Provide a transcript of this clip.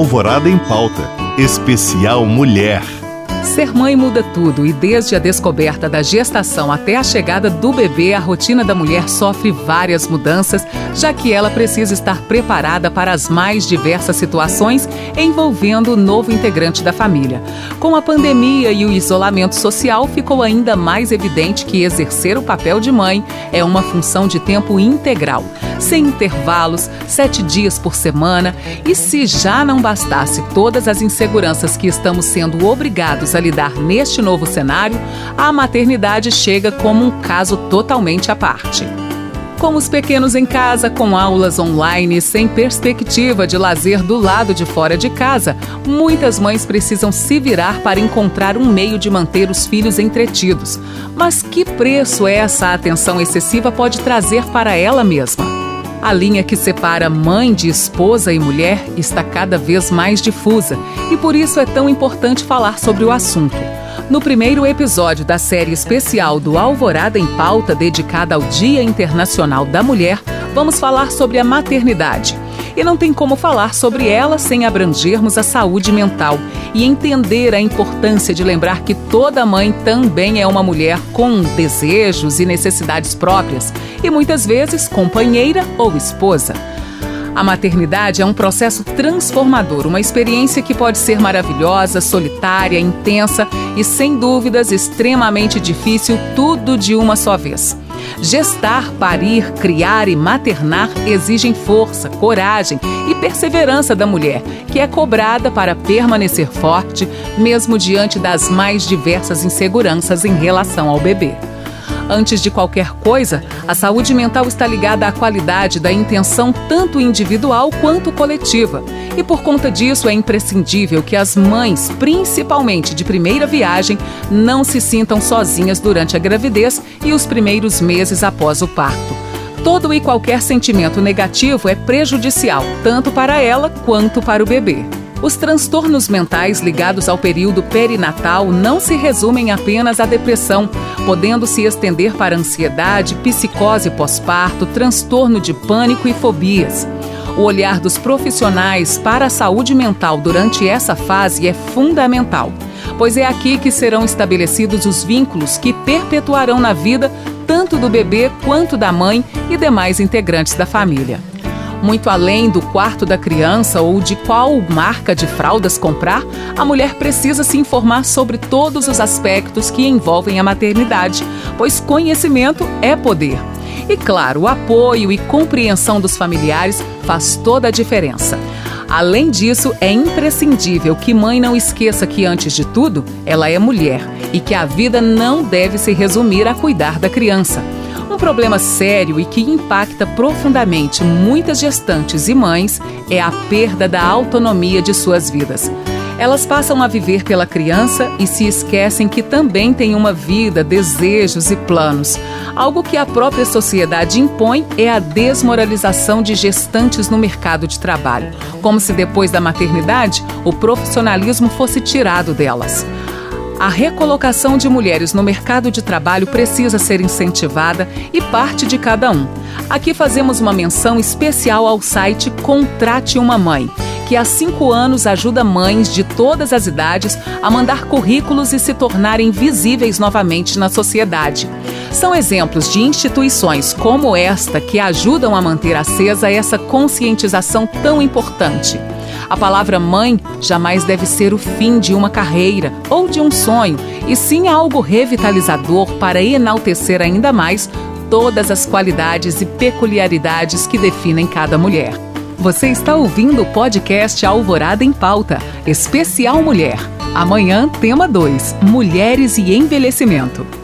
Alvorada em Pauta. Especial Mulher. Ser mãe muda tudo e desde a descoberta da gestação até a chegada do bebê, a rotina da mulher sofre várias mudanças, já que ela precisa estar preparada para as mais diversas situações envolvendo o novo integrante da família. Com a pandemia e o isolamento social, ficou ainda mais evidente que exercer o papel de mãe é uma função de tempo integral sem intervalos, sete dias por semana. E se já não bastasse todas as inseguranças que estamos sendo obrigados a lidar neste novo cenário, a maternidade chega como um caso totalmente à parte. Com os pequenos em casa, com aulas online, sem perspectiva de lazer do lado de fora de casa, muitas mães precisam se virar para encontrar um meio de manter os filhos entretidos. Mas que preço essa atenção excessiva pode trazer para ela mesma? A linha que separa mãe de esposa e mulher está cada vez mais difusa e por isso é tão importante falar sobre o assunto. No primeiro episódio da série especial do Alvorada em Pauta, dedicada ao Dia Internacional da Mulher, vamos falar sobre a maternidade. E não tem como falar sobre ela sem abrangermos a saúde mental e entender a importância de lembrar que toda mãe também é uma mulher com desejos e necessidades próprias e muitas vezes companheira ou esposa. A maternidade é um processo transformador, uma experiência que pode ser maravilhosa, solitária, intensa e, sem dúvidas, extremamente difícil, tudo de uma só vez. Gestar, parir, criar e maternar exigem força, coragem e perseverança da mulher, que é cobrada para permanecer forte, mesmo diante das mais diversas inseguranças em relação ao bebê. Antes de qualquer coisa, a saúde mental está ligada à qualidade da intenção tanto individual quanto coletiva. E por conta disso é imprescindível que as mães, principalmente de primeira viagem, não se sintam sozinhas durante a gravidez e os primeiros meses após o parto. Todo e qualquer sentimento negativo é prejudicial, tanto para ela quanto para o bebê. Os transtornos mentais ligados ao período perinatal não se resumem apenas à depressão, podendo se estender para ansiedade, psicose pós-parto, transtorno de pânico e fobias. O olhar dos profissionais para a saúde mental durante essa fase é fundamental, pois é aqui que serão estabelecidos os vínculos que perpetuarão na vida tanto do bebê quanto da mãe e demais integrantes da família muito além do quarto da criança ou de qual marca de fraldas comprar, a mulher precisa se informar sobre todos os aspectos que envolvem a maternidade, pois conhecimento é poder. E claro, o apoio e compreensão dos familiares faz toda a diferença. Além disso, é imprescindível que mãe não esqueça que, antes de tudo, ela é mulher e que a vida não deve se resumir a cuidar da criança. Um problema sério e que impacta profundamente muitas gestantes e mães é a perda da autonomia de suas vidas. Elas passam a viver pela criança e se esquecem que também têm uma vida, desejos e planos. Algo que a própria sociedade impõe é a desmoralização de gestantes no mercado de trabalho, como se depois da maternidade o profissionalismo fosse tirado delas. A recolocação de mulheres no mercado de trabalho precisa ser incentivada e parte de cada um. Aqui fazemos uma menção especial ao site Contrate uma Mãe, que há cinco anos ajuda mães de todas as idades a mandar currículos e se tornarem visíveis novamente na sociedade. São exemplos de instituições como esta que ajudam a manter acesa essa conscientização tão importante. A palavra mãe jamais deve ser o fim de uma carreira ou de um sonho, e sim algo revitalizador para enaltecer ainda mais todas as qualidades e peculiaridades que definem cada mulher. Você está ouvindo o podcast Alvorada em Pauta, especial Mulher. Amanhã, tema 2: Mulheres e Envelhecimento.